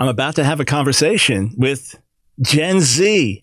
I'm about to have a conversation with Gen Z.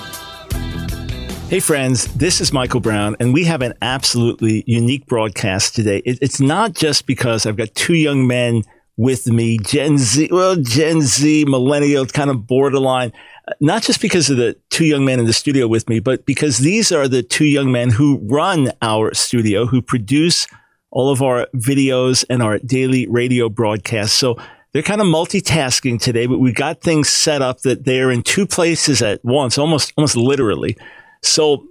Hey, friends, this is Michael Brown, and we have an absolutely unique broadcast today. It, it's not just because I've got two young men with me, Gen Z, well, Gen Z, millennial, kind of borderline, not just because of the two young men in the studio with me, but because these are the two young men who run our studio, who produce all of our videos and our daily radio broadcasts. So they're kind of multitasking today, but we got things set up that they're in two places at once, almost, almost literally. So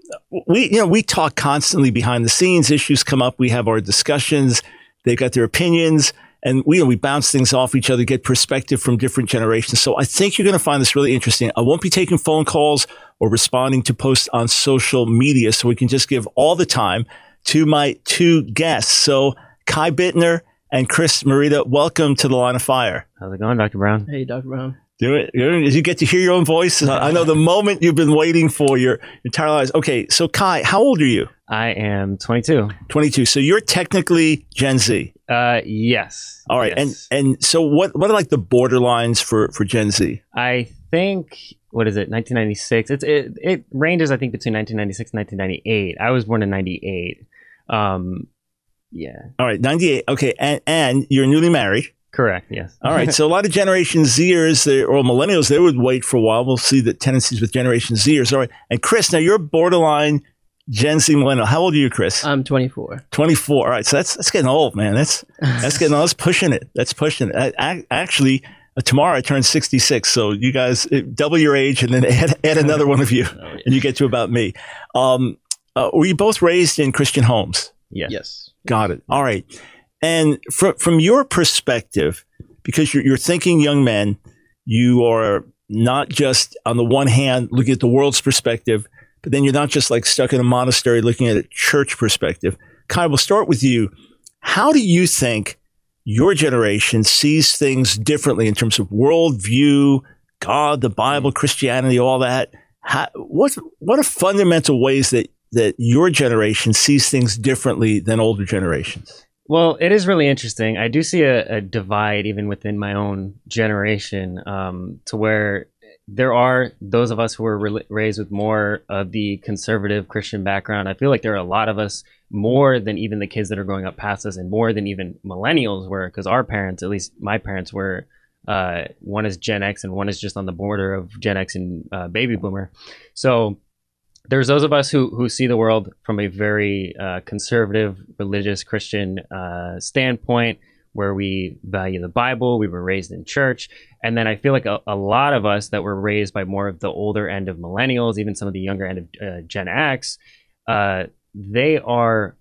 we, you know, we talk constantly behind the scenes. Issues come up. We have our discussions. They've got their opinions, and we you know, we bounce things off each other, get perspective from different generations. So I think you're going to find this really interesting. I won't be taking phone calls or responding to posts on social media, so we can just give all the time to my two guests. So Kai Bittner and Chris Marita, welcome to the Line of Fire. How's it going, Dr. Brown? Hey, Dr. Brown. Do it. You get to hear your own voice. I know the moment you've been waiting for your entire lives. Okay, so Kai, how old are you? I am 22. 22. So you're technically Gen Z. Uh, yes. All right. Yes. And and so what what are like the borderlines for for Gen Z? I think what is it? 1996. It's it it ranges I think between 1996 and 1998. I was born in 98. Um, yeah. All right, 98. Okay, and and you're newly married. Correct. Yes. All right. So a lot of Generation Zers or millennials, they would wait for a while. We'll see the tendencies with Generation Zers. All right. And Chris, now you're borderline Gen Z millennial. How old are you, Chris? I'm 24. 24. All right. So that's that's getting old, man. That's that's getting old. That's pushing it. That's pushing it. I, I, actually, uh, tomorrow I turn 66. So you guys uh, double your age and then add, add another one of you, oh, yeah. and you get to about me. Um, uh, were you both raised in Christian homes? Yes. Yes. Got it. All right. And from from your perspective, because you're, you're thinking young men, you are not just on the one hand looking at the world's perspective, but then you're not just like stuck in a monastery looking at a church perspective. Kai, we'll start with you. How do you think your generation sees things differently in terms of worldview, God, the Bible, Christianity, all that? How, what what are fundamental ways that that your generation sees things differently than older generations? Well, it is really interesting. I do see a, a divide even within my own generation um, to where there are those of us who were re- raised with more of the conservative Christian background. I feel like there are a lot of us more than even the kids that are growing up past us, and more than even millennials were, because our parents, at least my parents, were. Uh, one is Gen X, and one is just on the border of Gen X and uh, baby boomer. So there's those of us who who see the world from a very uh, conservative, religious, Christian uh, standpoint, where we value the Bible. We were raised in church, and then I feel like a, a, lot of us that were raised by more of the older end of millennials, even some of the younger end of uh, Gen X, uh, they are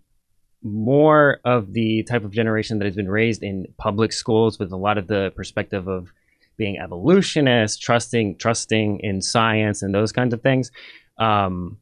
more of the type of generation that has been raised in public schools with a lot of the perspective of being evolutionists, trusting trusting in science and those kinds of things. Um,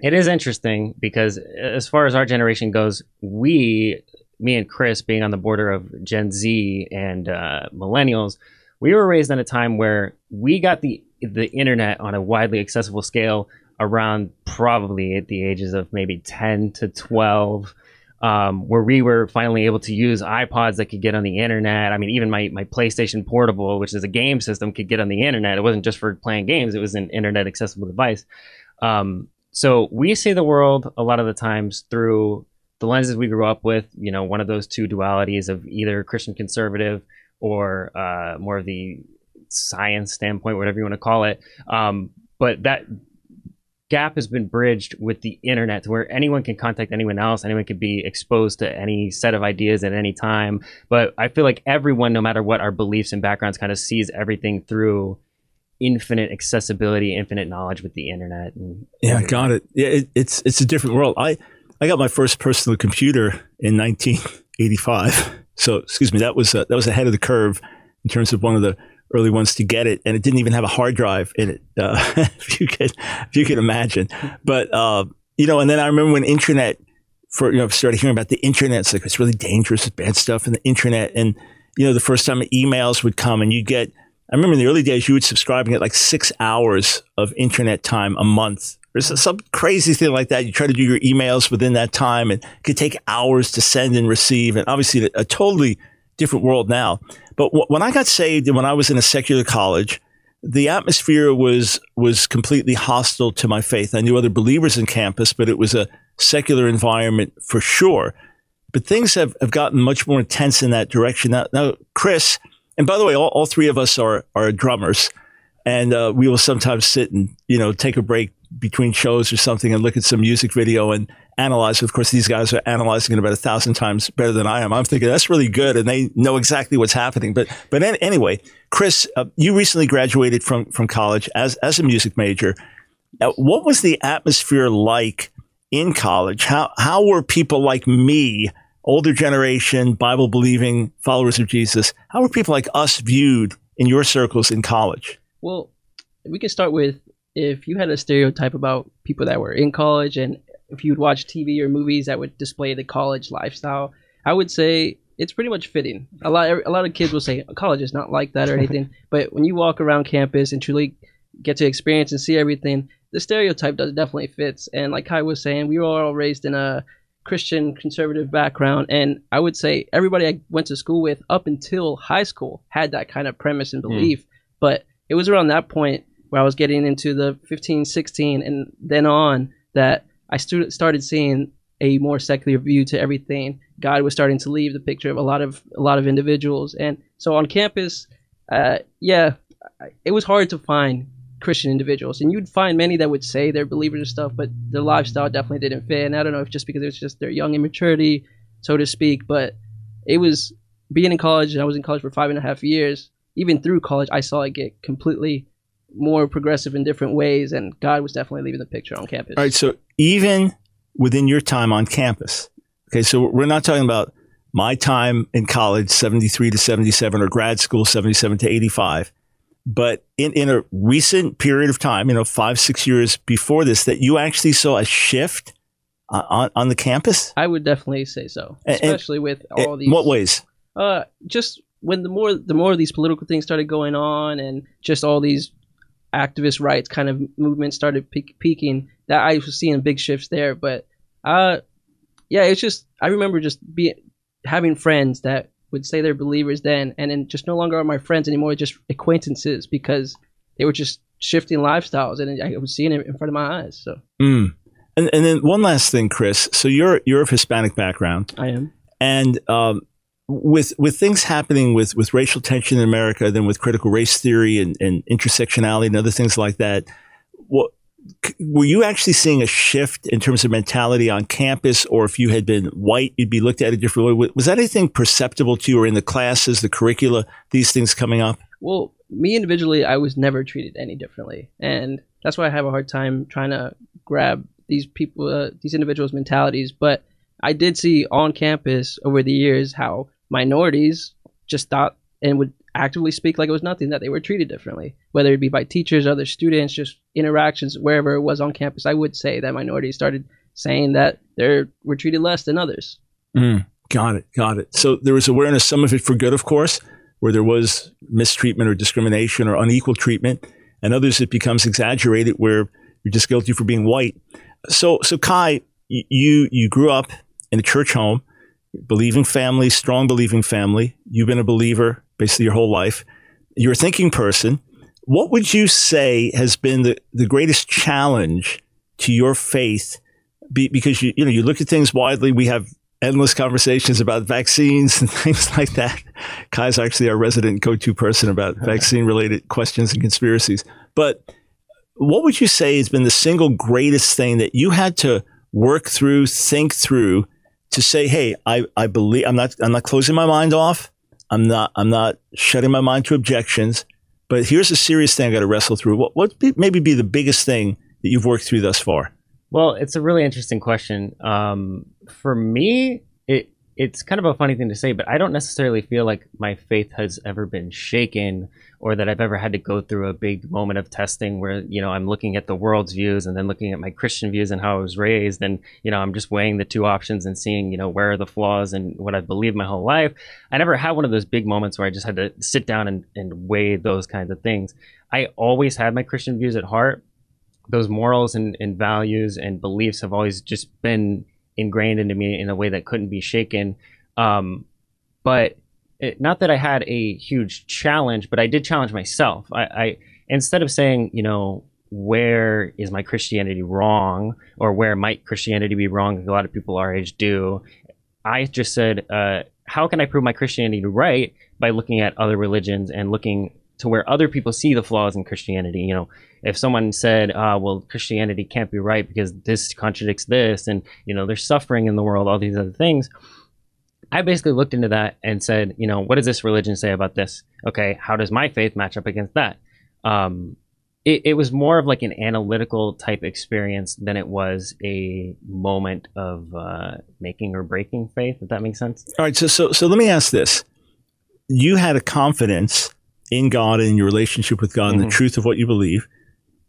it is interesting because as far as our generation goes, we, me and Chris, being on the border of Gen Z and uh, millennials, we were raised in a time where we got the the internet on a widely accessible scale around probably at the ages of maybe 10 to 12 um, where we were finally able to use iPods that could get on the internet. I mean, even my, my PlayStation Portable, which is a game system, could get on the internet. It wasn't just for playing games, it was an internet accessible device. Um, so we see the world a lot of the times through the lenses we grew up with, you know, one of those two dualities of either Christian conservative or uh, more of the science standpoint, whatever you want to call it. Um, but that gap has been bridged with the internet to where anyone can contact anyone else anyone can be exposed to any set of ideas at any time but i feel like everyone no matter what our beliefs and backgrounds kind of sees everything through infinite accessibility, infinite knowledge with the internet. And yeah, got it. Yeah, it, it's it's a different world. I I got my first personal computer in 1985. So excuse me, that was uh, that was ahead of the curve in terms of one of the early ones to get it, and it didn't even have a hard drive in it. Uh, if you could, if you could imagine. But uh, you know, and then I remember when internet for you know started hearing about the internet. It's like it's really dangerous, bad stuff in the internet, and you know, the first time emails would come, and you get. I remember in the early days, you would subscribe and get like six hours of internet time a month or some crazy thing like that. You try to do your emails within that time and it could take hours to send and receive. And obviously a totally different world now. But when I got saved and when I was in a secular college, the atmosphere was was completely hostile to my faith. I knew other believers in campus, but it was a secular environment for sure. But things have, have gotten much more intense in that direction. Now, now Chris, and by the way, all, all three of us are are drummers, and uh, we will sometimes sit and you know take a break between shows or something and look at some music video and analyze. Of course, these guys are analyzing it about a thousand times better than I am. I'm thinking that's really good, and they know exactly what's happening. But but anyway, Chris, uh, you recently graduated from from college as as a music major. Uh, what was the atmosphere like in college? How how were people like me, older generation, Bible believing followers of Jesus? How were people like us viewed in your circles in college? Well, we can start with if you had a stereotype about people that were in college and if you'd watch TV or movies that would display the college lifestyle, I would say it's pretty much fitting. A lot a lot of kids will say oh, college is not like that or anything, but when you walk around campus and truly get to experience and see everything, the stereotype does definitely fits. And like Kai was saying, we were all raised in a Christian conservative background, and I would say everybody I went to school with up until high school had that kind of premise and hmm. belief. Mm. But it was around that point where I was getting into the 15, 16, and then on that I st- started seeing a more secular view to everything. God was starting to leave the picture of a lot of a lot of individuals, and so on campus, uh, yeah, it was hard to find Christian individuals, and you'd find many that would say they're believers and stuff, but their lifestyle definitely didn't fit. And I don't know if just because it was just their young immaturity, so to speak, but it was being in college, and I was in college for five and a half years. Even through college, I saw it get completely more progressive in different ways, and God was definitely leaving the picture on campus. All right, so even within your time on campus, okay, so we're not talking about my time in college, 73 to 77, or grad school, 77 to 85. But in, in a recent period of time, you know, five, six years before this, that you actually saw a shift on, on the campus? I would definitely say so, especially and, with all these. What ways? Uh, just when the more the more of these political things started going on, and just all these activist rights kind of movement started pe- peaking, that I was seeing big shifts there. But uh, yeah, it's just I remember just be having friends that would say they're believers then, and then just no longer are my friends anymore, just acquaintances because they were just shifting lifestyles, and I was seeing it in front of my eyes. So. Mm. And, and then one last thing, Chris. So you're you're of Hispanic background. I am. And um, with with things happening with with racial tension in America, then with critical race theory and, and intersectionality and other things like that, what were you actually seeing a shift in terms of mentality on campus, or if you had been white, you'd be looked at a different way? Was that anything perceptible to you, or in the classes, the curricula, these things coming up? Well, me individually, I was never treated any differently, and that's why I have a hard time trying to grab these people, uh, these individuals' mentalities. But I did see on campus over the years how minorities just thought and would actively speak like it was nothing that they were treated differently. Whether it be by teachers other students just interactions wherever it was on campus i would say that minorities started saying that they were treated less than others. Mm, got it got it. So there was awareness some of it for good of course where there was mistreatment or discrimination or unequal treatment and others it becomes exaggerated where you're just guilty for being white. So so kai you you grew up in a church home believing family, strong believing family. You've been a believer basically your whole life. You're a thinking person. What would you say has been the, the greatest challenge to your faith? Be, because you, you know, you look at things widely. We have endless conversations about vaccines and things like that. Kai's actually our resident go-to person about vaccine related questions and conspiracies. But what would you say has been the single greatest thing that you had to work through, think through to say, Hey, I, I believe I'm not, I'm not closing my mind off. I'm not, I'm not shutting my mind to objections, but here's a serious thing I got to wrestle through. What, what be, maybe be the biggest thing that you've worked through thus far? Well, it's a really interesting question. Um, for me, it, it's kind of a funny thing to say, but I don't necessarily feel like my faith has ever been shaken or that I've ever had to go through a big moment of testing where, you know, I'm looking at the world's views and then looking at my Christian views and how I was raised. And, you know, I'm just weighing the two options and seeing, you know, where are the flaws and what I've believed my whole life. I never had one of those big moments where I just had to sit down and, and weigh those kinds of things. I always had my Christian views at heart. Those morals and, and values and beliefs have always just been ingrained into me in a way that couldn't be shaken. Um, but it, not that I had a huge challenge, but I did challenge myself. I, I instead of saying, you know, where is my Christianity wrong, or where might Christianity be wrong, a lot of people our age do, I just said, uh, how can I prove my Christianity right by looking at other religions and looking to where other people see the flaws in Christianity. You know, if someone said, uh, well, Christianity can't be right because this contradicts this, and, you know, there's suffering in the world, all these other things. I basically looked into that and said, you know, what does this religion say about this? Okay, how does my faith match up against that? Um, it, it was more of like an analytical type experience than it was a moment of uh, making or breaking faith. If that makes sense. All right. So, so, so let me ask this: You had a confidence in God and your relationship with God mm-hmm. and the mm-hmm. truth of what you believe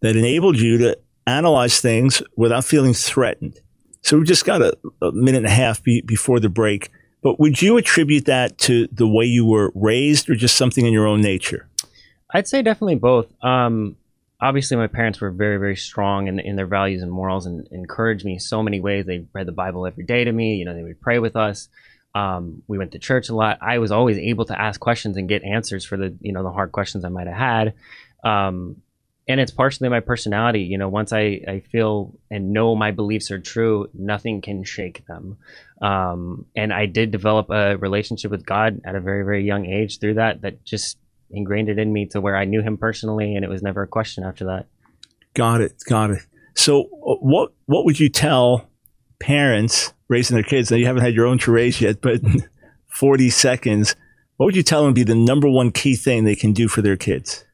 that enabled you to analyze things without feeling threatened. So we've just got a, a minute and a half be, before the break. But would you attribute that to the way you were raised or just something in your own nature? I'd say definitely both. Um, obviously, my parents were very, very strong in, in their values and morals and encouraged me so many ways. They read the Bible every day to me. You know, they would pray with us. Um, we went to church a lot. I was always able to ask questions and get answers for the you know the hard questions I might have had. Um, and it's partially my personality. You know, once I, I feel and know my beliefs are true, nothing can shake them. Um, and I did develop a relationship with God at a very, very young age through that, that just ingrained it in me to where I knew him personally and it was never a question after that. Got it. Got it. So uh, what, what would you tell parents raising their kids? Now you haven't had your own raise yet, but 40 seconds, what would you tell them be the number one key thing they can do for their kids?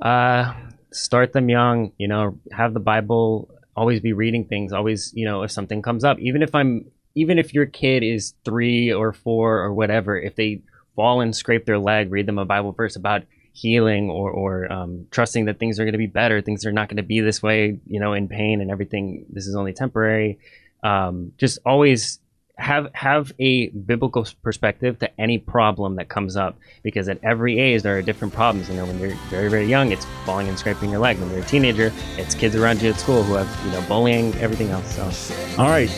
Uh, start them young, you know, have the Bible, always be reading things, always, you know, if something comes up, even if I'm, even if your kid is three or four or whatever, if they fall and scrape their leg, read them a Bible verse about healing or, or um, trusting that things are going to be better, things are not going to be this way, you know, in pain and everything. This is only temporary. Um, just always have have a biblical perspective to any problem that comes up because at every age there are different problems. You know when you're very very young it's falling and scraping your leg. When you're a teenager it's kids around you at school who have you know bullying everything else so. All right.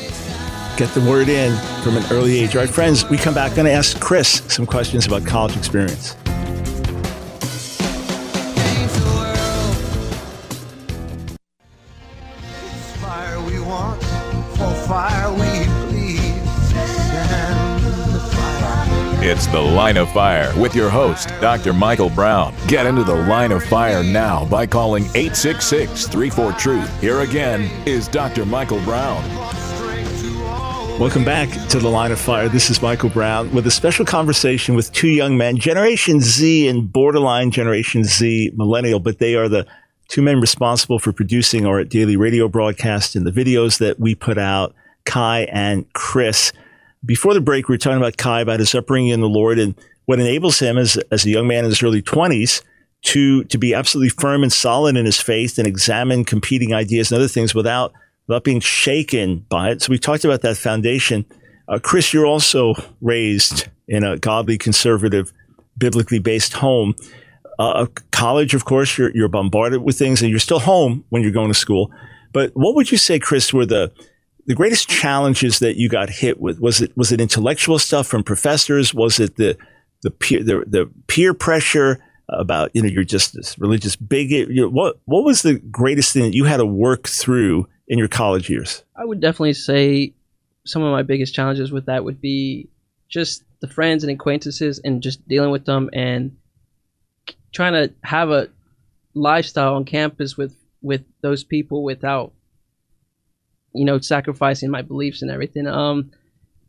Get the word in from an early age all right? Friends we come back going to ask chris some questions about college experience It's The Line of Fire with your host, Dr. Michael Brown. Get into the line of fire now by calling 866 34 Truth. Here again is Dr. Michael Brown. Welcome back to The Line of Fire. This is Michael Brown with a special conversation with two young men, Generation Z and borderline Generation Z millennial, but they are the two men responsible for producing our daily radio broadcast and the videos that we put out, Kai and Chris before the break, we were talking about Kai, about his upbringing in the Lord and what enables him as, as a young man in his early 20s to, to be absolutely firm and solid in his faith and examine competing ideas and other things without, without being shaken by it. So we talked about that foundation. Uh, Chris, you're also raised in a godly, conservative, biblically based home. Uh, college, of course, you're, you're bombarded with things and you're still home when you're going to school. But what would you say, Chris, were the the greatest challenges that you got hit with was it was it intellectual stuff from professors? Was it the the peer the, the peer pressure about you know you're just this religious bigot? You know, what what was the greatest thing that you had to work through in your college years? I would definitely say some of my biggest challenges with that would be just the friends and acquaintances and just dealing with them and trying to have a lifestyle on campus with with those people without you know, sacrificing my beliefs and everything. Um,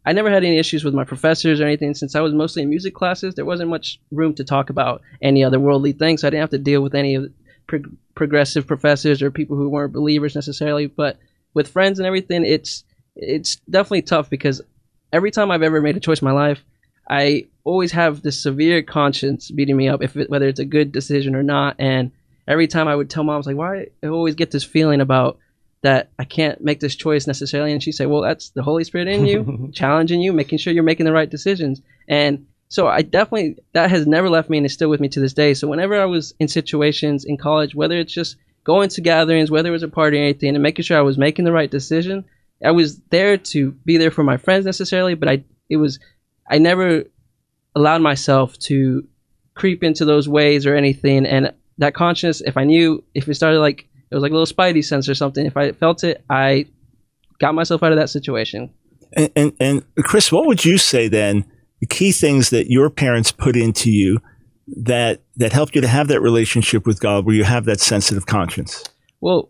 I never had any issues with my professors or anything since I was mostly in music classes. There wasn't much room to talk about any other worldly things. So I didn't have to deal with any of pro- progressive professors or people who weren't believers necessarily. But with friends and everything, it's it's definitely tough because every time I've ever made a choice in my life, I always have this severe conscience beating me up, if it, whether it's a good decision or not. And every time I would tell mom, I was like, why I always get this feeling about that I can't make this choice necessarily. And she said, well, that's the Holy Spirit in you, challenging you, making sure you're making the right decisions. And so I definitely, that has never left me and is still with me to this day. So whenever I was in situations in college, whether it's just going to gatherings, whether it was a party or anything, and making sure I was making the right decision, I was there to be there for my friends necessarily, but I, it was, I never allowed myself to creep into those ways or anything. And that conscience, if I knew, if it started like, it was like a little spidey sense or something. If I felt it, I got myself out of that situation. And, and, and Chris, what would you say then? The key things that your parents put into you that that helped you to have that relationship with God, where you have that sensitive conscience. Well,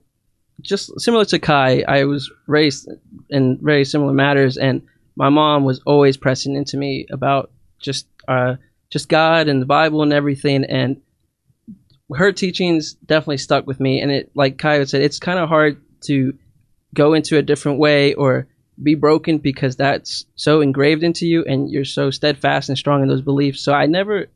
just similar to Kai, I was raised in very similar matters, and my mom was always pressing into me about just uh, just God and the Bible and everything, and her teachings definitely stuck with me. And it, like Kai said, it's kind of hard to go into a different way or be broken because that's so engraved into you and you're so steadfast and strong in those beliefs. So I never,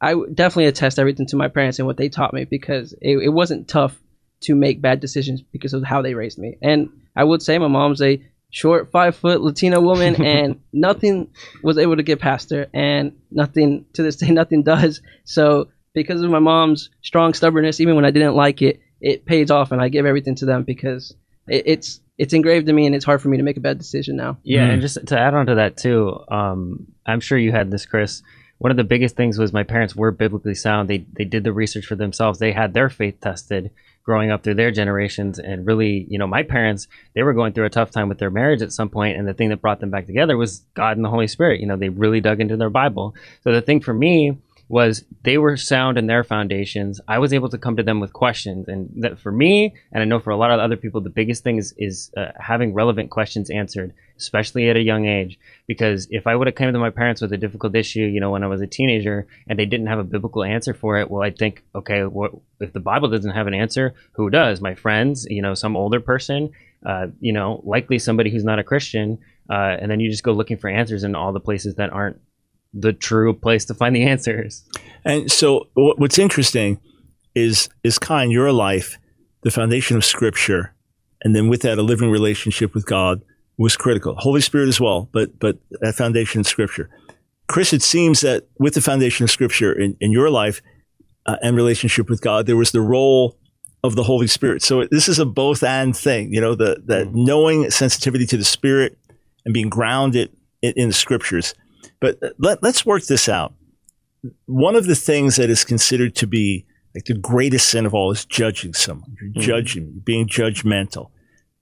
I definitely attest everything to my parents and what they taught me because it, it wasn't tough to make bad decisions because of how they raised me. And I would say my mom's a short, five foot Latina woman, and nothing was able to get past her, and nothing to this day, nothing does. So because of my mom's strong stubbornness, even when I didn't like it, it pays off, and I give everything to them because it, it's it's engraved in me, and it's hard for me to make a bad decision now. Yeah, mm. and just to add on to that too, um, I'm sure you had this, Chris. One of the biggest things was my parents were biblically sound. They they did the research for themselves. They had their faith tested growing up through their generations and really you know my parents they were going through a tough time with their marriage at some point and the thing that brought them back together was god and the holy spirit you know they really dug into their bible so the thing for me was they were sound in their foundations. I was able to come to them with questions, and that for me, and I know for a lot of other people, the biggest thing is is uh, having relevant questions answered, especially at a young age. Because if I would have come to my parents with a difficult issue, you know, when I was a teenager, and they didn't have a biblical answer for it, well, I'd think, okay, what if the Bible doesn't have an answer? Who does? My friends, you know, some older person, uh, you know, likely somebody who's not a Christian. Uh, and then you just go looking for answers in all the places that aren't the true place to find the answers. And so, what's interesting is is kind your life, the foundation of Scripture, and then with that, a living relationship with God was critical. Holy Spirit as well, but but that foundation of Scripture. Chris, it seems that with the foundation of Scripture in, in your life uh, and relationship with God, there was the role of the Holy Spirit. So this is a both and thing, you know, the that mm. knowing sensitivity to the Spirit and being grounded in, in the Scriptures. But let, let's work this out. One of the things that is considered to be like the greatest sin of all is judging someone. You're mm-hmm. judging, being judgmental.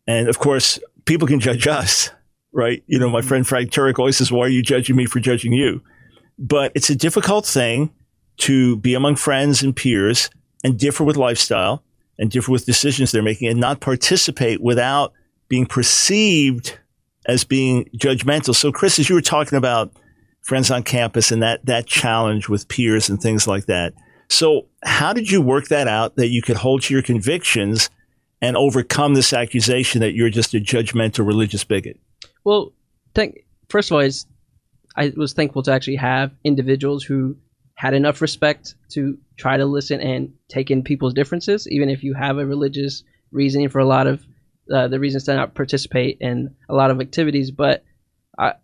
And of course, people can judge us, right? You know, my mm-hmm. friend Frank Turek always says, why are you judging me for judging you? But it's a difficult thing to be among friends and peers and differ with lifestyle and differ with decisions they're making and not participate without being perceived as being judgmental. So, Chris, as you were talking about friends on campus and that that challenge with peers and things like that. So, how did you work that out that you could hold to your convictions and overcome this accusation that you're just a judgmental religious bigot? Well, thank first of all, I was thankful to actually have individuals who had enough respect to try to listen and take in people's differences, even if you have a religious reasoning for a lot of uh, the reasons to not participate in a lot of activities. But I,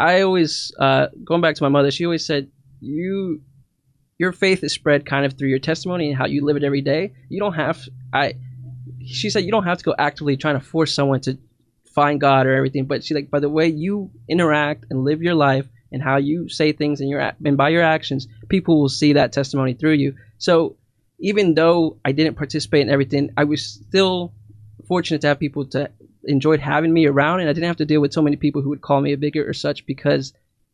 I always uh, going back to my mother. She always said, "You, your faith is spread kind of through your testimony and how you live it every day. You don't have I." She said, "You don't have to go actively trying to force someone to find God or everything, but she like by the way you interact and live your life and how you say things and your and by your actions, people will see that testimony through you. So even though I didn't participate in everything, I was still fortunate to have people to enjoyed having me around, and I didn't have to deal with so many people who would call me a bigot or such because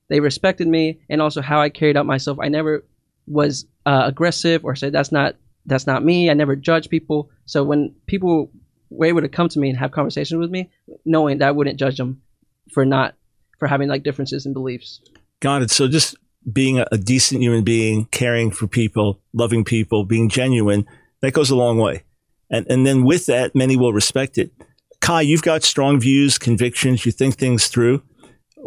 they respected me and also how I carried out myself. I never was uh, aggressive or said that's not that's not me. I never judged people. So when people were able to come to me and have conversations with me, knowing that I wouldn't judge them for not for having like differences in beliefs. Got it. So just being a, a decent human being, caring for people, loving people, being genuine, that goes a long way. And and then with that, many will respect it. Kai, you've got strong views, convictions, you think things through.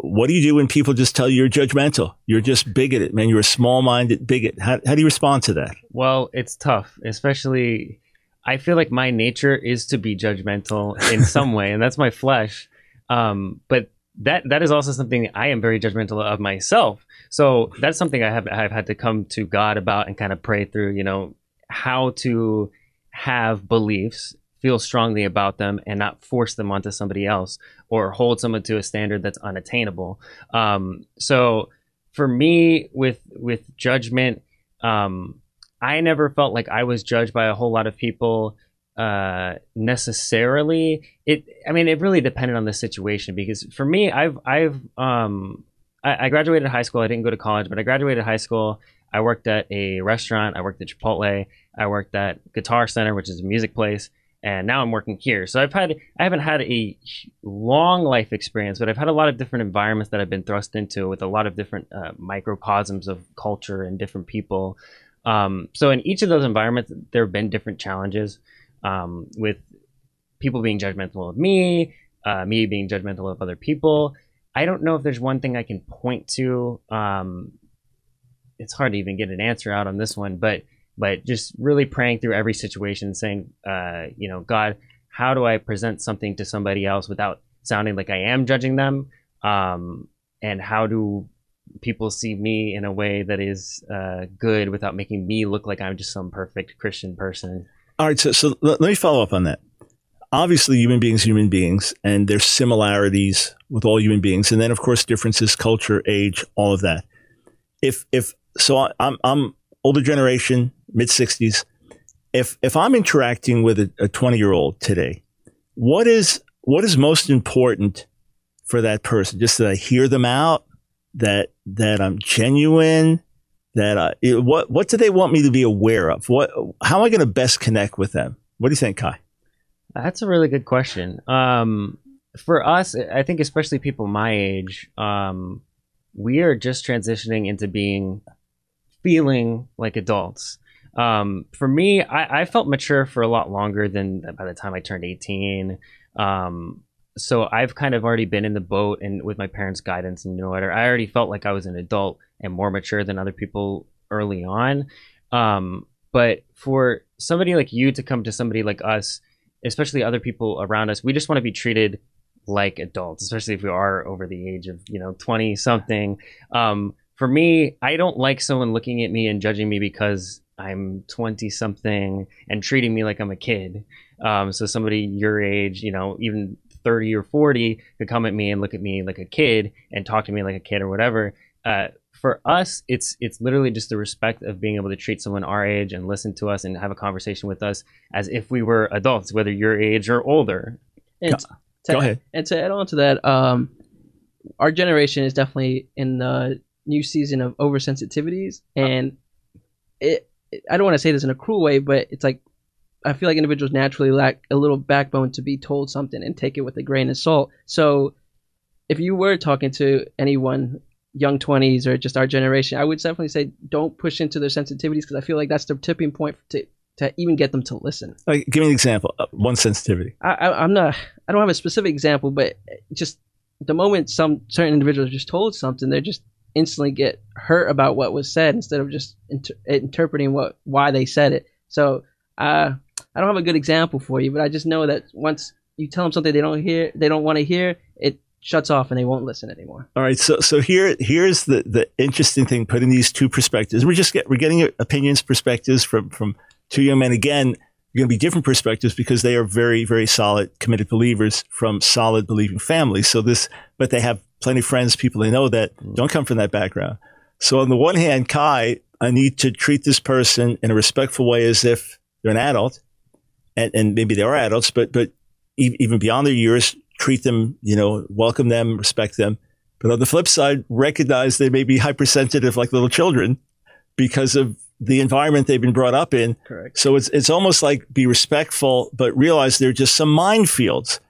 what do you do when people just tell you you're judgmental? You're just bigoted, man. You're a small minded bigot. How, how do you respond to that? Well, it's tough, especially. I feel like my nature is to be judgmental in some way, and that's my flesh. Um, but that that is also something I am very judgmental of myself. So that's something I have I've had to come to God about and kind of pray through. You know how to have beliefs feel strongly about them and not force them onto somebody else or hold someone to a standard that's unattainable. Um, so for me, with with judgment, um, I never felt like I was judged by a whole lot of people uh, necessarily. It, I mean, it really depended on the situation because for me, I've I've um, I, I graduated high school. I didn't go to college, but I graduated high school. I worked at a restaurant. I worked at Chipotle. I worked at Guitar Center, which is a music place and now I'm working here. So I've had I haven't had a long life experience, but I've had a lot of different environments that I've been thrust into with a lot of different uh, microcosms of culture and different people. Um, so in each of those environments, there have been different challenges um, with people being judgmental of me, uh, me being judgmental of other people. I don't know if there's one thing I can point to. Um, it's hard to even get an answer out on this one, but but just really praying through every situation, saying, uh, you know, God, how do I present something to somebody else without sounding like I am judging them? Um, and how do people see me in a way that is uh, good without making me look like I'm just some perfect Christian person? All right, so, so let me follow up on that. Obviously, human beings, human beings, and there's similarities with all human beings, and then of course differences, culture, age, all of that. If if so, I'm I'm older generation, mid 60s. If if I'm interacting with a 20 year old today, what is what is most important for that person? Just that I hear them out, that that I'm genuine, that I, what what do they want me to be aware of? What how am I going to best connect with them? What do you think, Kai? That's a really good question. Um, for us, I think especially people my age, um, we are just transitioning into being feeling like adults. Um, for me, I, I, felt mature for a lot longer than by the time I turned 18. Um, so I've kind of already been in the boat and with my parents' guidance and no other, I already felt like I was an adult and more mature than other people early on. Um, but for somebody like you to come to somebody like us, especially other people around us, we just want to be treated like adults, especially if we are over the age of, you know, 20 something. Um, for me, I don't like someone looking at me and judging me because I'm 20 something and treating me like I'm a kid. Um, so somebody your age, you know, even 30 or 40 could come at me and look at me like a kid and talk to me like a kid or whatever. Uh, for us, it's it's literally just the respect of being able to treat someone our age and listen to us and have a conversation with us as if we were adults, whether your age or older. And to, Go ahead. And to add on to that, um, our generation is definitely in the new season of oversensitivities, and it. I don't want to say this in a cruel way, but it's like I feel like individuals naturally lack a little backbone to be told something and take it with a grain of salt. So, if you were talking to anyone young 20s or just our generation, I would definitely say don't push into their sensitivities because I feel like that's the tipping point to to even get them to listen. Like, give me an example. Uh, one sensitivity. I, I, I'm not. I don't have a specific example, but just the moment some certain individuals are just told something, they're just instantly get hurt about what was said instead of just inter- interpreting what why they said it. So uh, I don't have a good example for you, but I just know that once you tell them something they don't hear, they don't want to hear, it shuts off and they won't listen anymore. All right, so so here here's the the interesting thing: putting these two perspectives. We're just get we're getting opinions, perspectives from from two young men. Again, going to be different perspectives because they are very very solid, committed believers from solid believing families. So this, but they have plenty of friends, people they know that mm. don't come from that background. So on the one hand, Kai, I need to treat this person in a respectful way as if they're an adult, and, and maybe they are adults, but but even beyond their years, treat them, you know, welcome them, respect them. But on the flip side, recognize they may be hypersensitive like little children because of the environment they've been brought up in. Correct. So it's it's almost like be respectful, but realize they're just some minefields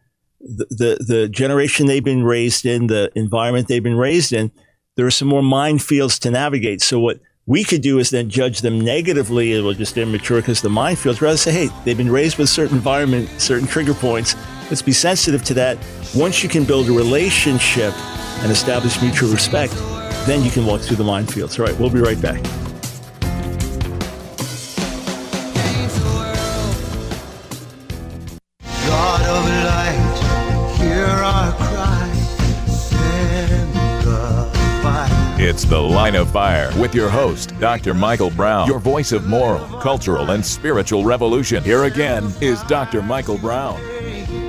the, the, generation they've been raised in, the environment they've been raised in, there are some more minefields to navigate. So what we could do is then judge them negatively. It will just immature because the minefields. Rather say, hey, they've been raised with certain environment, certain trigger points. Let's be sensitive to that. Once you can build a relationship and establish mutual respect, then you can walk through the minefields. All right, we'll be right back. It's The Line of Fire with your host, Dr. Michael Brown, your voice of moral, cultural, and spiritual revolution. Here again is Dr. Michael Brown.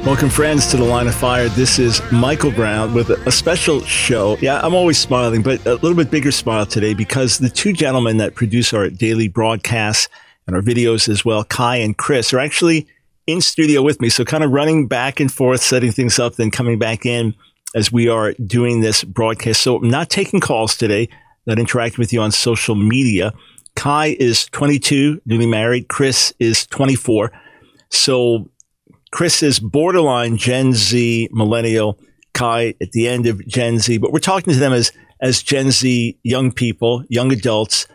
Welcome, friends, to the Line of Fire. This is Michael Brown with a, a special show. Yeah, I'm always smiling, but a little bit bigger smile today because the two gentlemen that produce our daily broadcasts and our videos as well, Kai and Chris, are actually in studio with me. So, kind of running back and forth, setting things up, then coming back in as we are doing this broadcast. So, I'm not taking calls today, not interacting with you on social media. Kai is 22, newly married. Chris is 24. So, Chris is borderline Gen Z millennial. Kai at the end of Gen Z, but we're talking to them as as Gen Z young people, young adults,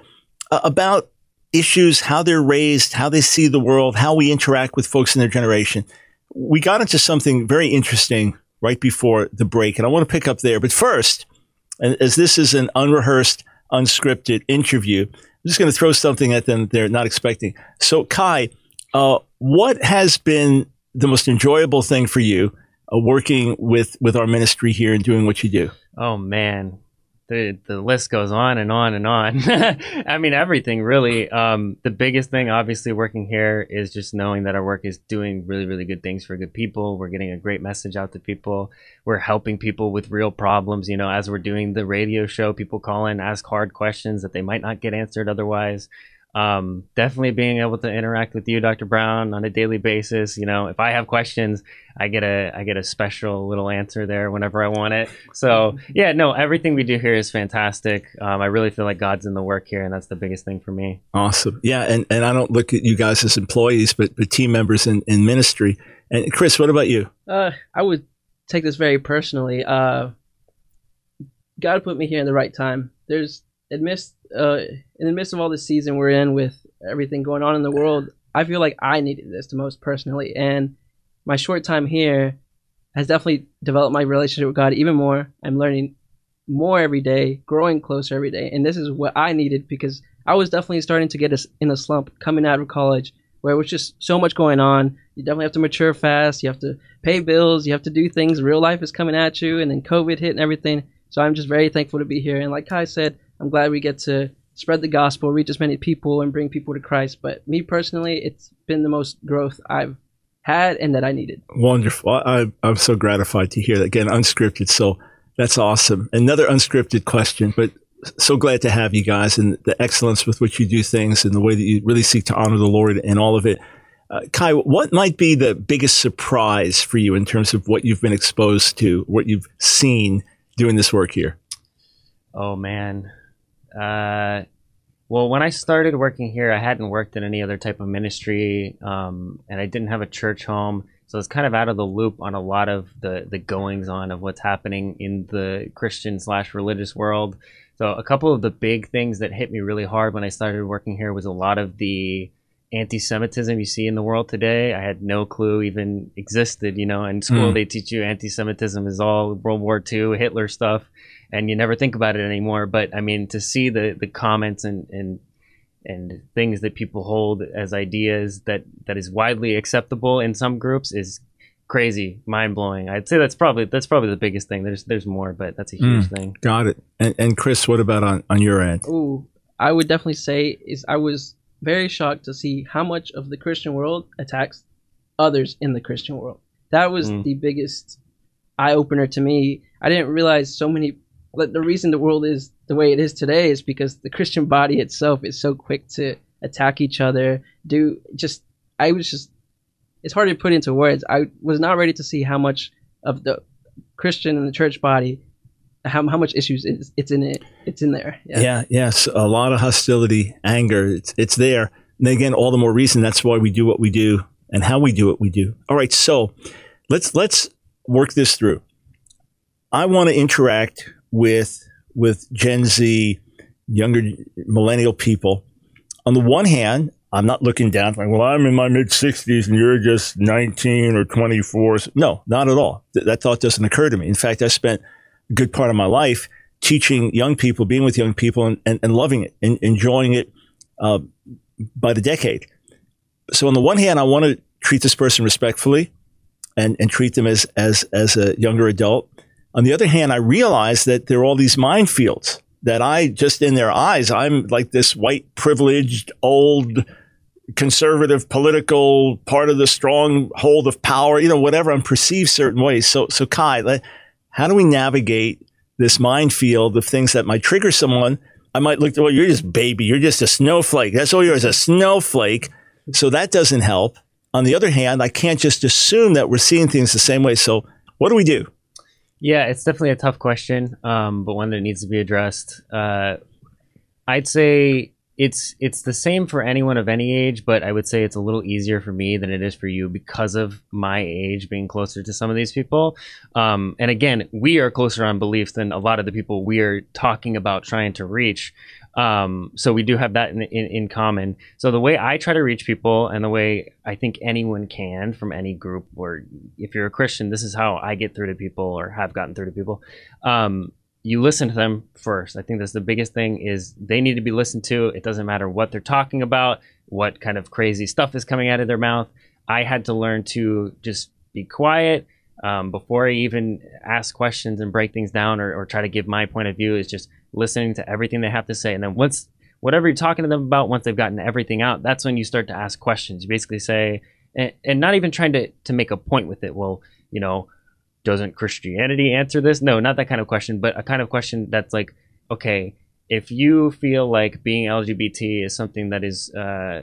uh, about issues, how they're raised, how they see the world, how we interact with folks in their generation. We got into something very interesting right before the break, and I want to pick up there. But first, and as this is an unrehearsed, unscripted interview, I'm just going to throw something at them they're not expecting. So, Kai, uh, what has been the most enjoyable thing for you uh, working with with our ministry here and doing what you do? Oh man, the the list goes on and on and on. I mean, everything really. Um, the biggest thing, obviously, working here is just knowing that our work is doing really, really good things for good people. We're getting a great message out to people. We're helping people with real problems. You know, as we're doing the radio show, people call in, ask hard questions that they might not get answered otherwise um, definitely being able to interact with you, Dr. Brown, on a daily basis. You know, if I have questions, I get a I get a special little answer there whenever I want it. So yeah, no, everything we do here is fantastic. Um, I really feel like God's in the work here, and that's the biggest thing for me. Awesome. Yeah, and, and I don't look at you guys as employees, but, but team members in, in ministry. And Chris, what about you? Uh, I would take this very personally. Uh, God put me here in the right time. There's amidst uh, in the midst of all the season we're in with everything going on in the world, I feel like I needed this the most personally. And my short time here has definitely developed my relationship with God even more. I'm learning more every day, growing closer every day. And this is what I needed because I was definitely starting to get us in a slump coming out of college where it was just so much going on. You definitely have to mature fast. You have to pay bills. You have to do things. Real life is coming at you. And then COVID hit and everything. So I'm just very thankful to be here. And like Kai said, I'm glad we get to spread the gospel, reach as many people, and bring people to Christ. But me personally, it's been the most growth I've had and that I needed. Wonderful. I, I'm so gratified to hear that. Again, unscripted. So that's awesome. Another unscripted question, but so glad to have you guys and the excellence with which you do things and the way that you really seek to honor the Lord and all of it. Uh, Kai, what might be the biggest surprise for you in terms of what you've been exposed to, what you've seen doing this work here? Oh man, uh, well, when I started working here, I hadn't worked in any other type of ministry, um, and I didn't have a church home, so I was kind of out of the loop on a lot of the the goings on of what's happening in the Christian slash religious world. So a couple of the big things that hit me really hard when I started working here was a lot of the anti-Semitism you see in the world today. I had no clue even existed. You know, in school mm. they teach you anti-Semitism is all World War II, Hitler stuff and you never think about it anymore. But I mean, to see the the comments and and and things that people hold as ideas that that is widely acceptable in some groups is crazy, mind blowing. I'd say that's probably that's probably the biggest thing. There's there's more, but that's a huge mm, thing. Got it. And, and Chris, what about on on your end? Ooh, I would definitely say is I was very shocked to see how much of the Christian world attacks others in the Christian world. That was mm. the biggest eye opener to me. I didn't realize so many the reason the world is the way it is today is because the Christian body itself is so quick to attack each other. Do just I was just it's hard to put into words. I was not ready to see how much of the Christian and the church body how, how much issues is it's in it it's in there yeah. yeah yes a lot of hostility anger it's it's there and again all the more reason that's why we do what we do and how we do what we do all right so let's let's work this through i want to interact with with Gen Z, younger millennial people. On the one hand, I'm not looking down like, well, I'm in my mid 60s and you're just 19 or 24. No, not at all. Th- that thought doesn't occur to me. In fact, I spent a good part of my life teaching young people, being with young people, and, and, and loving it and enjoying it uh, by the decade. So on the one hand, I want to treat this person respectfully and, and treat them as, as, as a younger adult. On the other hand, I realize that there are all these minefields that I just in their eyes, I'm like this white, privileged, old, conservative political part of the stronghold of power, you know, whatever. I'm perceived certain ways. So, so Kai, how do we navigate this minefield of things that might trigger someone? I might look, well, you're just baby. You're just a snowflake. That's all you're is a snowflake. So that doesn't help. On the other hand, I can't just assume that we're seeing things the same way. So what do we do? Yeah, it's definitely a tough question, um, but one that needs to be addressed. Uh, I'd say it's it's the same for anyone of any age, but I would say it's a little easier for me than it is for you because of my age being closer to some of these people. Um, and again, we are closer on belief than a lot of the people we are talking about trying to reach. Um, so we do have that in, in, in, common. So the way I try to reach people and the way I think anyone can from any group, or if you're a Christian, this is how I get through to people or have gotten through to people. Um, you listen to them first. I think that's the biggest thing is they need to be listened to. It doesn't matter what they're talking about, what kind of crazy stuff is coming out of their mouth. I had to learn to just be quiet um, before I even ask questions and break things down or, or try to give my point of view is just listening to everything they have to say. And then once, whatever you're talking to them about, once they've gotten everything out, that's when you start to ask questions. You basically say, and, and not even trying to, to make a point with it. Well, you know, doesn't Christianity answer this? No, not that kind of question, but a kind of question that's like, okay, if you feel like being LGBT is something that is uh,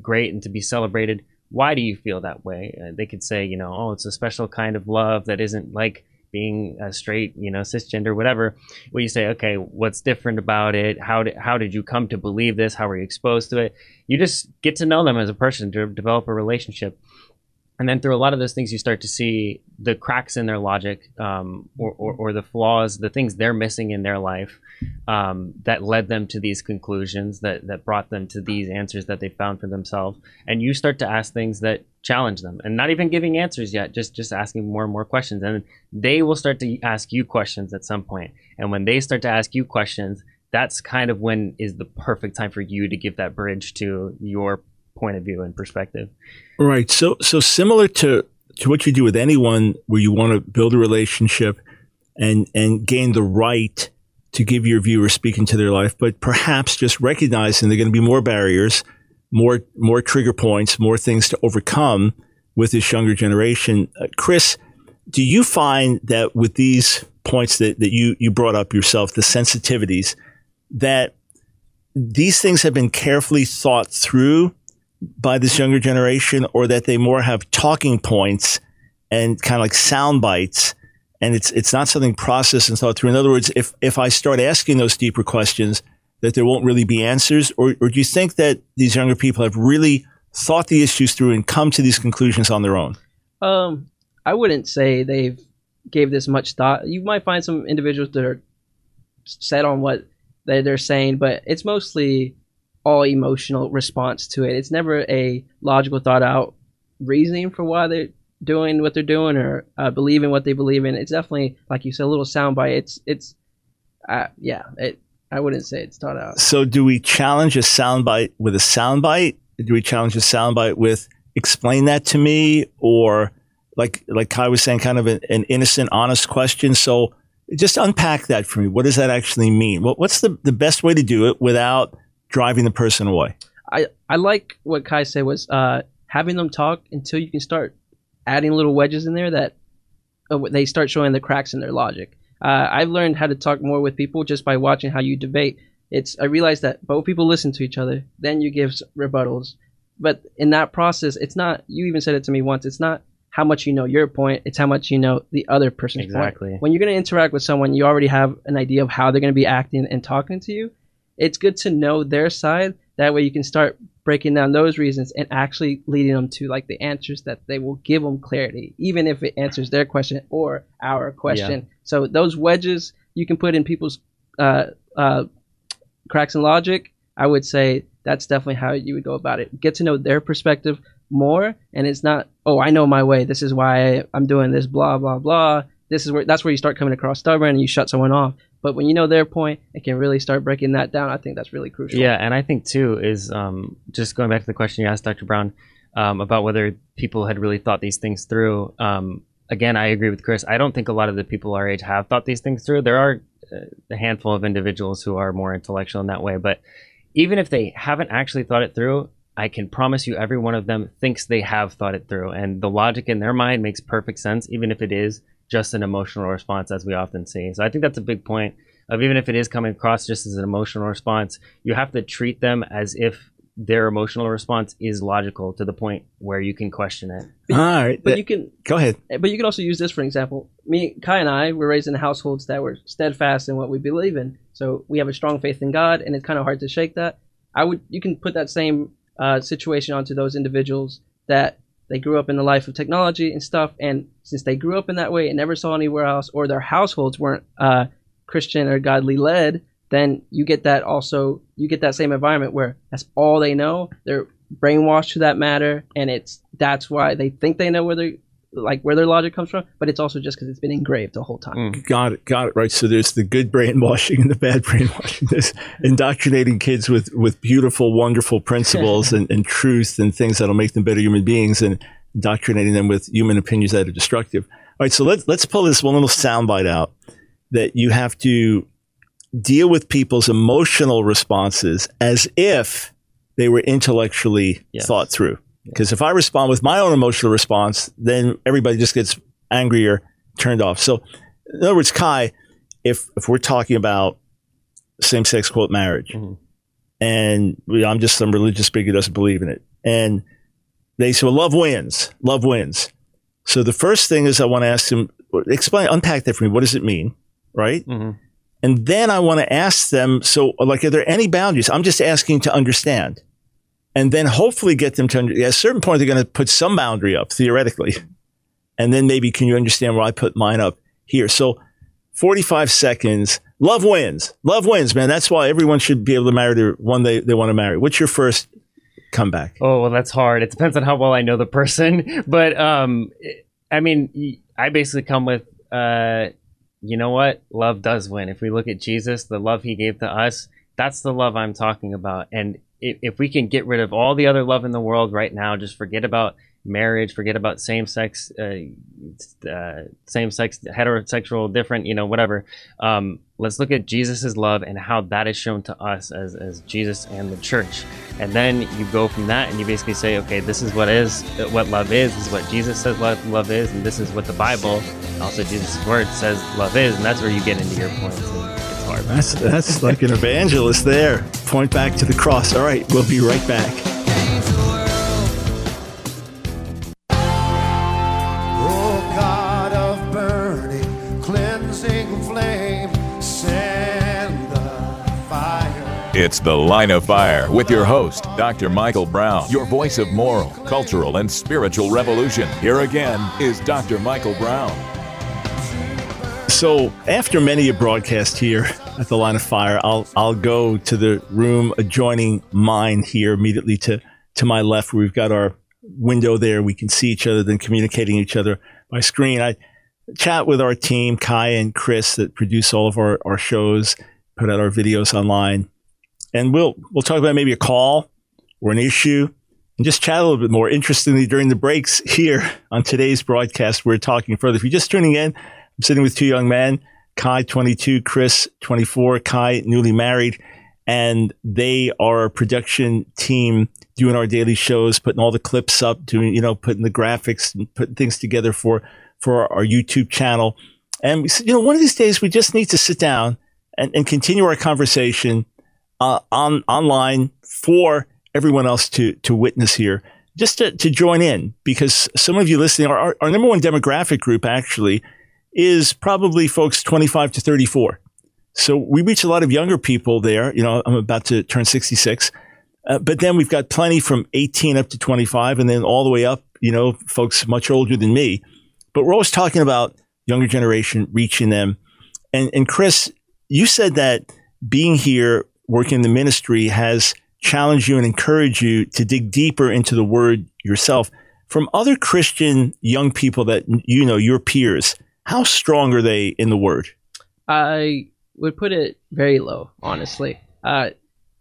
great and to be celebrated, why do you feel that way? Uh, they could say, you know, oh, it's a special kind of love that isn't like being a straight, you know, cisgender, whatever, where you say, okay, what's different about it? How did how did you come to believe this? How were you exposed to it? You just get to know them as a person to develop a relationship and then through a lot of those things you start to see the cracks in their logic um, or, or, or, the flaws the things they're missing in their life um, that led them to these conclusions that, that brought them to these answers that they found for themselves. And you start to ask things that challenge them. And not even giving answers yet just just asking more and more questions. And they will start to ask you questions at some point. And when they start to ask you questions that's kind of when is the perfect time for you to give that bridge to your point of view and perspective. Right. So so similar to to what you do with anyone where you want to build a relationship and and gain the right to give your viewer speaking to their life, but perhaps just recognizing there are going to be more barriers, more more trigger points, more things to overcome with this younger generation. Uh, Chris, do you find that with these points that, that you, you brought up yourself, the sensitivities, that these things have been carefully thought through by this younger generation or that they more have talking points and kind of like sound bites and it's it's not something processed and thought through. In other words, if if I start asking those deeper questions, that there won't really be answers, or or do you think that these younger people have really thought the issues through and come to these conclusions on their own? Um, I wouldn't say they've gave this much thought. You might find some individuals that are set on what they're saying, but it's mostly all emotional response to it. It's never a logical, thought out reasoning for why they're doing what they're doing or uh, believing what they believe in. It's definitely, like you said, a little soundbite. It's it's, uh, yeah. It I wouldn't say it's thought out. So, do we challenge a soundbite with a soundbite? Do we challenge a soundbite with explain that to me, or like like Kai was saying, kind of an, an innocent, honest question? So, just unpack that for me. What does that actually mean? What, what's the, the best way to do it without driving the person away. I, I like what Kai said was uh, having them talk until you can start adding little wedges in there that uh, they start showing the cracks in their logic. Uh, I've learned how to talk more with people just by watching how you debate. It's I realized that both people listen to each other, then you give rebuttals. But in that process, it's not. You even said it to me once. It's not how much you know your point; it's how much you know the other person's exactly. point. When you're going to interact with someone, you already have an idea of how they're going to be acting and talking to you it's good to know their side. That way you can start breaking down those reasons and actually leading them to like the answers that they will give them clarity, even if it answers their question or our question. Yeah. So those wedges you can put in people's uh, uh, cracks in logic. I would say that's definitely how you would go about it. Get to know their perspective more, and it's not, oh, I know my way. This is why I'm doing this. Blah blah blah. This is where that's where you start coming across stubborn and you shut someone off. But when you know their point it can really start breaking that down, I think that's really crucial. Yeah, and I think too is um, just going back to the question you asked, Dr. Brown, um, about whether people had really thought these things through. Um, again, I agree with Chris. I don't think a lot of the people our age have thought these things through. There are uh, a handful of individuals who are more intellectual in that way, but even if they haven't actually thought it through, I can promise you every one of them thinks they have thought it through, and the logic in their mind makes perfect sense, even if it is just an emotional response, as we often see. So I think that's a big point of even if it is coming across just as an emotional response, you have to treat them as if their emotional response is logical to the point where you can question it. All right. But you can Go ahead. but you can also use this for example. Me, Kai, and I were raised in households that were steadfast in what we believe in. So we have a strong faith in God, and it's kind of hard to shake that. I would you can put that same uh, situation onto those individuals that they grew up in the life of technology and stuff, and since they grew up in that way and never saw anywhere else, or their households weren't uh, Christian or godly led, then you get that also you get that same environment where that's all they know. They're brainwashed to that matter, and it's that's why they think they know where they like where their logic comes from, but it's also just because it's been engraved the whole time. Mm. Got it. Got it. Right. So there's the good brainwashing and the bad brainwashing. There's indoctrinating kids with, with beautiful, wonderful principles and, and truth and things that'll make them better human beings and indoctrinating them with human opinions that are destructive. All right. So let's, let's pull this one little soundbite out that you have to deal with people's emotional responses as if they were intellectually Yes. thought through. Because if I respond with my own emotional response, then everybody just gets angrier, turned off. So, in other words, Kai, if if we're talking about same sex quote marriage, Mhm. and I'm just some religious bigot who doesn't believe in it, and they say, well, love wins, love wins. So the first thing is I want to ask them, explain, unpack that for me. What does it mean, right? hmm And then I want to ask them, so like, are there any boundaries? I'm just asking to understand. And then hopefully get them to, at a certain point, they're going to put some boundary up theoretically. And then maybe, can you understand where I put mine up here? So 45 seconds. Love wins. Love wins, man. That's why everyone should be able to marry the one they, they want to marry. What's your first comeback? Oh well, that's hard. It depends on how well I know the person, but um, I mean, i basically come with, uh, you know what? Love does win. If we look at Jesus, the love He gave to us, that's the love I'm talking about. And if, if we can get rid of all the other love in the world right now, just forget about marriage, forget about same sex, uh, uh, same sex, heterosexual, different, you know, whatever. Um, let's look at Jesus's love and how that is shown to us as, as Jesus and the church. And then you go from that and you basically say, okay, this is what is what love is. This is what Jesus says love, love is, and this is what the Bible, also Jesus' word says love is, and that's where you get into your points. And it's hard. That's, that's like an evangelist there. Point back to the cross. All right. We'll be right back. Oh God of burning, cleansing flame, send the fire. It's The Line of Fire with your host, Dr. Michael Brown, your voice of moral, cultural, and spiritual revolution. Here again is Dr. Michael Brown. So after many a broadcast here at the Line of Fire, I'll I'll go to the room adjoining mine here immediately to to my left, where we've got our window there. We can see each other, then communicating each other by screen. I chat with our team, Kai and Chris, that produce all of our, our shows, put out our videos online, and we'll we'll talk about maybe a call or an issue. And just chat a little bit more. Interestingly, during the breaks here on today's broadcast, we're talking further. If you're just tuning in, I'm sitting with two young men, Kai, 22, Chris, 24. Kai, newly married, and they are a production team doing our daily shows, putting all the clips up, doing you know, putting the graphics, and putting things together for for our, YouTube channel. And we said, you know, one of these days we just need to sit down and, and continue our conversation uh, on online for everyone else to to witness here, just to, to join in because some of you listening, our, our number one demographic group actually is probably folks 25 to 34. So we reach a lot of younger people there. You know, I'm about to turn 66. Uh, but then we've got plenty from 18 up to 25 and then all the way up, you know, folks much older than me. But we're always talking about younger generation, reaching them. And, and Chris, you said that being here, working in the ministry has challenged you and encouraged you to dig deeper into the word yourself. From other Christian young people that you know, your peers, how strong are they in the word? I would put it very low, honestly. Uh,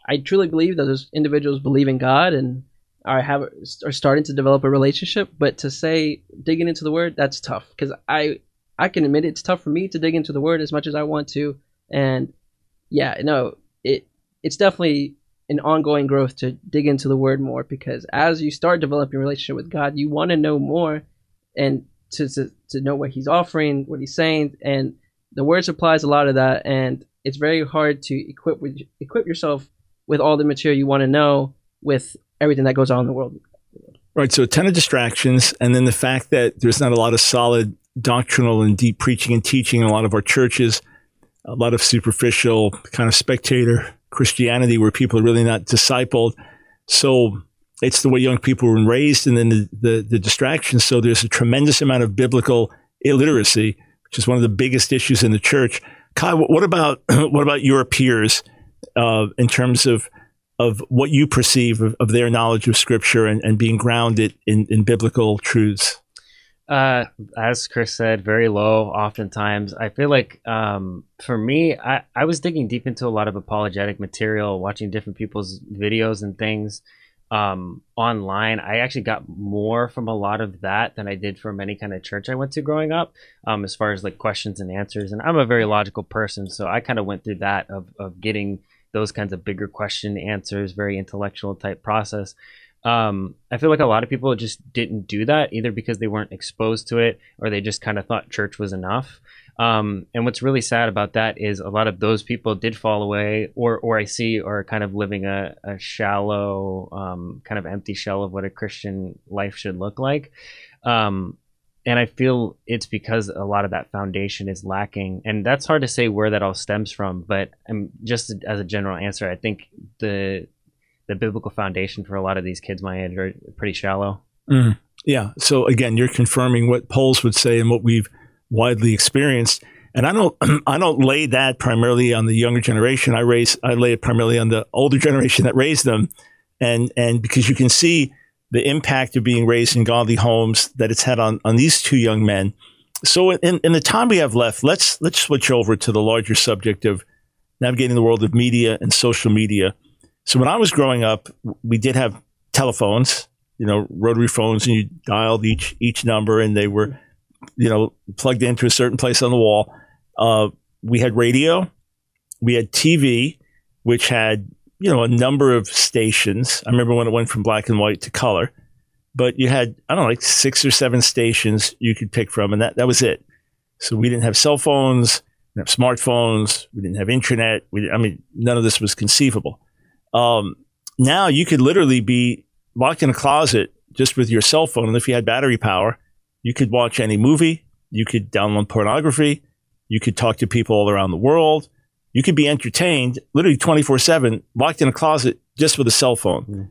I truly believe that those individuals believe in God and are have are starting to develop a relationship. But to say digging into the Word, that's tough because I I can admit it's tough for me to dig into the Word as much as I want to. And yeah, no, it it's definitely an ongoing growth to dig into the Word more because as you start developing a relationship with God, you want to know more and to, to to know what He's offering, what He's saying, and the Word supplies a lot of that. And it's very hard to equip with equip yourself with all the material you want to know with everything that goes on in the world. Right. So a ton of distractions. And then the fact that there's not a lot of solid doctrinal and deep preaching and teaching in a lot of our churches, a lot of superficial kind of spectator Christianity where people are really not discipled. So it's the way young people were raised and then the, the, the distractions. So there's a tremendous amount of biblical illiteracy, which is one of the biggest issues in the church. Kai, what about, what about your peers? uh, in terms of of what you perceive of, of their knowledge of scripture and, and being grounded in, in biblical truths? Uh, as Chris said, very low. Oftentimes, I feel like um, for me, I, I was digging deep into a lot of apologetic material, watching different people's videos and things um, online. I actually got more from a lot of that than I did from any kind of church I went to growing up, um, as far as like questions and answers. And I'm a very logical person, so I kind of went through that of of getting those kinds of bigger question answers, very intellectual type process. Um, I feel like a lot of people just didn't do that either because they weren't exposed to it or they just kind of thought church was enough. Um, and what's really sad about that is a lot of those people did fall away, or or I see are kind of living a, a shallow, um, kind of empty shell of what a Christian life should look like. Um, and I feel it's because a lot of that foundation is lacking, and that's hard to say where that all stems from. But I'm just as a general answer, I think the the biblical foundation for a lot of these kids my age are pretty shallow. Mm. Yeah. So again, you're confirming what polls would say and what we've widely experienced. And I don't, I don't lay that primarily on the younger generation. I raise, I lay it primarily on the older generation that raised them, and and because you can see the impact of being raised in godly homes that it's had on, on these two young men. So in, in the time we have left, let's let's switch over to the larger subject of navigating the world of media and social media. So when I was growing up, we did have telephones, you know, rotary phones, and you dialed each each number, and they were, you know, plugged into a certain place on the wall. Uh, we had radio, we had TV, which had you know, a number of stations. I remember when it went from black and white to color, but you had, I don't know, like six or seven stations you could pick from, and that, that was it. So we didn't have cell phones, we didn't have smartphones, we didn't have internet. We, I mean, none of this was conceivable. Um, now you could literally be locked in a closet just with your cell phone, and if you had battery power, you could watch any movie, you could download pornography, you could talk to people all around the world you could be entertained literally 24 7, locked in a closet just with a cell phone. Mm.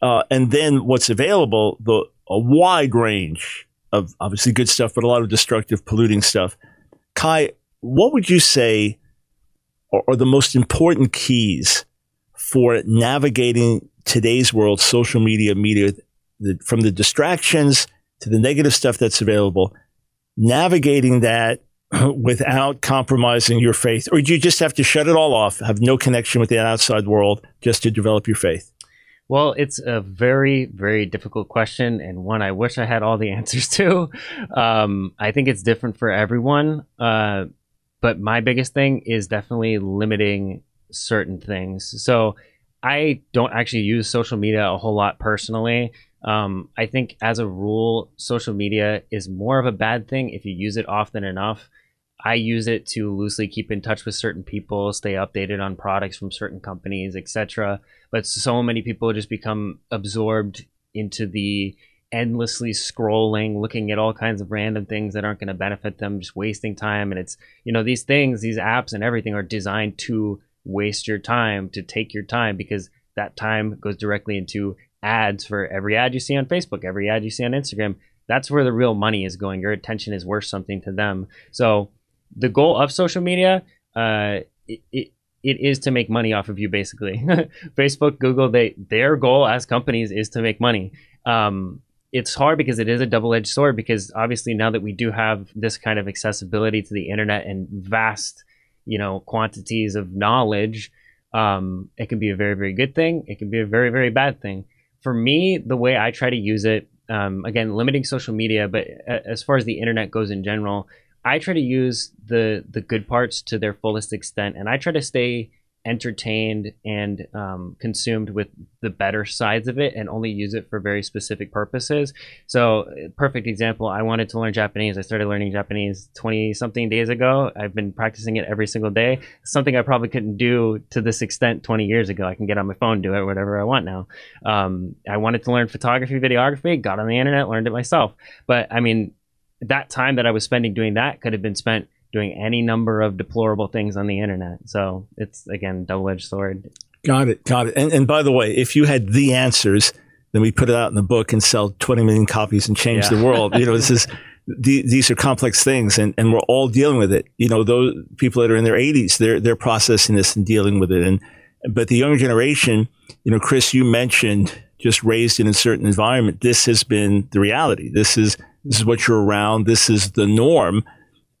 Uh, and then what's available, the a wide range of obviously good stuff, but a lot of destructive, polluting stuff. Kai, what would you say are, are the most important keys for navigating today's world, social media, media, the, from the distractions to the negative stuff that's available, navigating that without compromising your faith? Or do you just have to shut it all off, have no connection with the outside world just to develop your faith? Well, it's a very, very difficult question and one I wish I had all the answers to. Um, I think it's different for everyone. Uh, but my biggest thing is definitely limiting certain things. So I don't actually use social media a whole lot personally. Um, I think as a rule, social media is more of a bad thing if you use it often enough. I use it to loosely keep in touch with certain people, stay updated on products from certain companies, etc. But so many people just become absorbed into the endlessly scrolling, looking at all kinds of random things that aren't going to benefit them, just wasting time. And it's, you know, these things, these apps and everything are designed to waste your time, to take your time because that time goes directly into ads for every ad you see on Facebook, every ad you see on Instagram. That's where the real money is going. Your attention is worth something to them. So the goal of social media, uh, it, it, it is to make money off of you, basically. Facebook, Google, they their goal as companies is to make money. Um, it's hard because it is a double-edged sword because obviously now that we do have this kind of accessibility to the internet and vast you know quantities of knowledge um, it can be a very very good thing it can be a very very bad thing for me the way i try to use it um, again limiting social media but as far as the internet goes in general i try to use the the good parts to their fullest extent and i try to stay entertained and um, consumed with the better sides of it and only use it for very specific purposes. So perfect example i wanted to learn japanese. I started learning japanese 20 something days ago. I've been practicing it every single day. Something i probably couldn't do to this extent 20 years ago. I can get on my phone do it whatever i want now. Um, i wanted to learn photography videography got on the internet learned it myself. But i mean that time that i was spending doing that could have been spent doing any number of deplorable things on the internet so it's again double-edged sword Got it. Got it. And, and by the way, if you had the answers, then we put it out in the book and sell 20 million copies and change Yeah. the world. You know, this is, the, these are complex things and, and we're all dealing with it. You know, those people that are in their 80s, they're, they're processing this and dealing with it. And, but the younger generation, you know, Chris, you mentioned just raised in a certain environment. This has been the reality. This is, this is what you're around. This is the norm.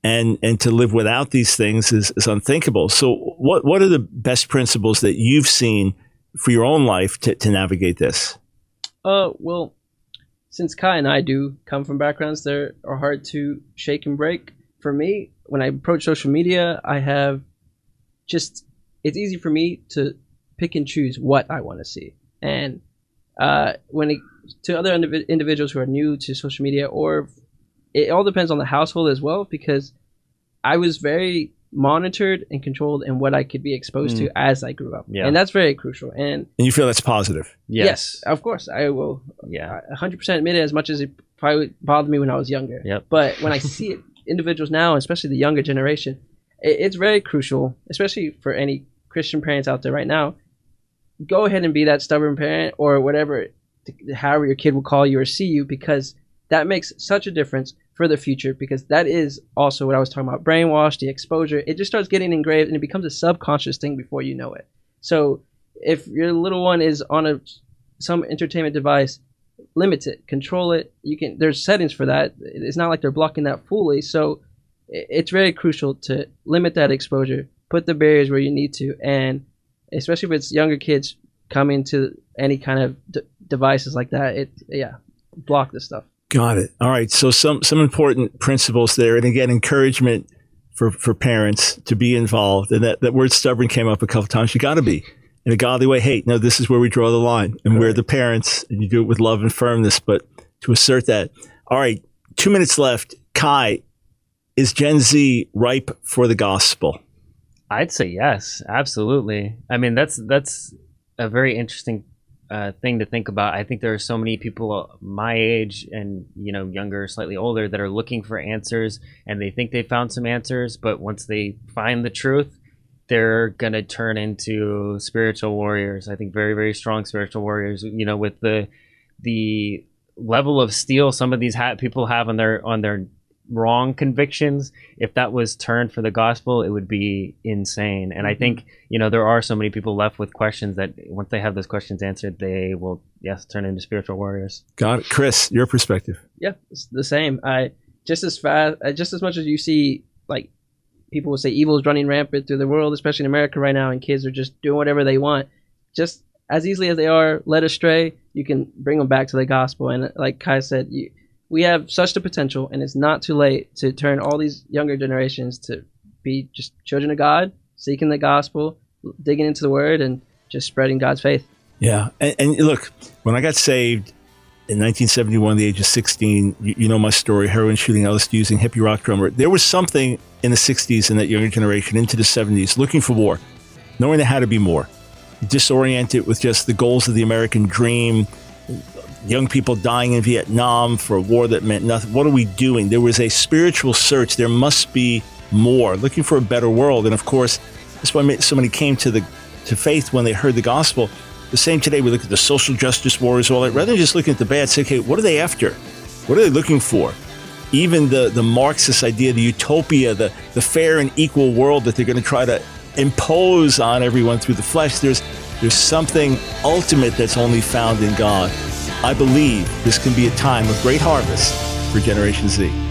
And, and to live without these things is, is unthinkable. So what, what are the best principles that you've seen for your own life to, to navigate this? Uh, well, since Kai and I do come from backgrounds that are hard to shake and break, for me, when I approach social media, I have just it's easy for me to pick and choose what I want to see. And uh, when it, to other indiv- individuals who are new to social media, or it all depends on the household as well, because I was very monitored and controlled in what I could be exposed to mm. as I grew up, Yeah. and that's very crucial. And And you feel that's positive. yes, of course, I will yeah a hundred percent admit it as much as it probably bothered me when I was younger. Yep. But when I see it, individuals now, especially the younger generation, it, it's very crucial, especially for any Christian parents out there right now. Go ahead and be that stubborn parent or whatever, however your kid will call you or see you, because that makes such a difference for the future. Because that is also what I was talking about: brainwash, the exposure. It just starts getting engraved, and it becomes a subconscious thing before you know it. So if your little one is on a some entertainment device limit it, control it. You can. There's settings for that. It's not like they're blocking that fully. So it's very crucial to limit that exposure. Put the barriers where you need to, and especially if it's younger kids coming to any kind of d- devices like that. It yeah, block this stuff. Got it. All right. So some some important principles there, and again, encouragement for for parents to be involved. And that, that word stubborn came up a couple times. You got to be in a godly way. Hey, no, this is where we draw the line, and we're the parents, and you do it with love and firmness. But to assert that. All right. Two minutes left. Kai, is Gen Z ripe for the gospel? I'd say yes, absolutely. I mean, that's that's a very interesting uh, thing to think about. I think there are so many people my age and you know younger, slightly older, that are looking for answers, and they think they found some answers, but once they find the truth, they're gonna turn into spiritual warriors. I think very very strong spiritual warriors. You know, with the the level of steel some of these ha- people have on their on their wrong convictions if that was turned for the gospel it would be insane and i think you know there are so many people left with questions that once they have those questions answered they will yes turn into spiritual warriors Got it. Chris, your perspective. Yeah, it's the same. I just as fast, uh, just as much as you see, like people will say, evil is running rampant through the world, especially in America right now, and kids are just doing whatever they want. Just as easily as they are led astray, you can bring them back to the gospel. And like Kai said, you, we have such the potential, and it's not too late to turn all these younger generations to be just children of God, seeking the gospel, digging into the Word, and just spreading God's faith. Yeah. And, and look, when I got saved in 1971, at the age of 16, you, you know my story heroin shooting, LSD using hippie rock drummer. There was something in the 60s in that younger generation into the 70s looking for more, knowing there had to be more. Disoriented with just the goals of the American dream, young people dying in Vietnam for a war that meant nothing. What are we doing? There was a spiritual search. There must be more, looking for a better world. And of course, that's why so many came to the to faith when they heard the gospel. The same today, we look at the social justice warriors, all that. Rather than just looking at the bad, say, okay, what are they after? What are they looking for? Even the, the Marxist idea, the utopia, the, the fair and equal world that they're going to try to impose on everyone through the flesh, there's, there's something ultimate that's only found in God. I believe this can be a time of great harvest for Generation Z.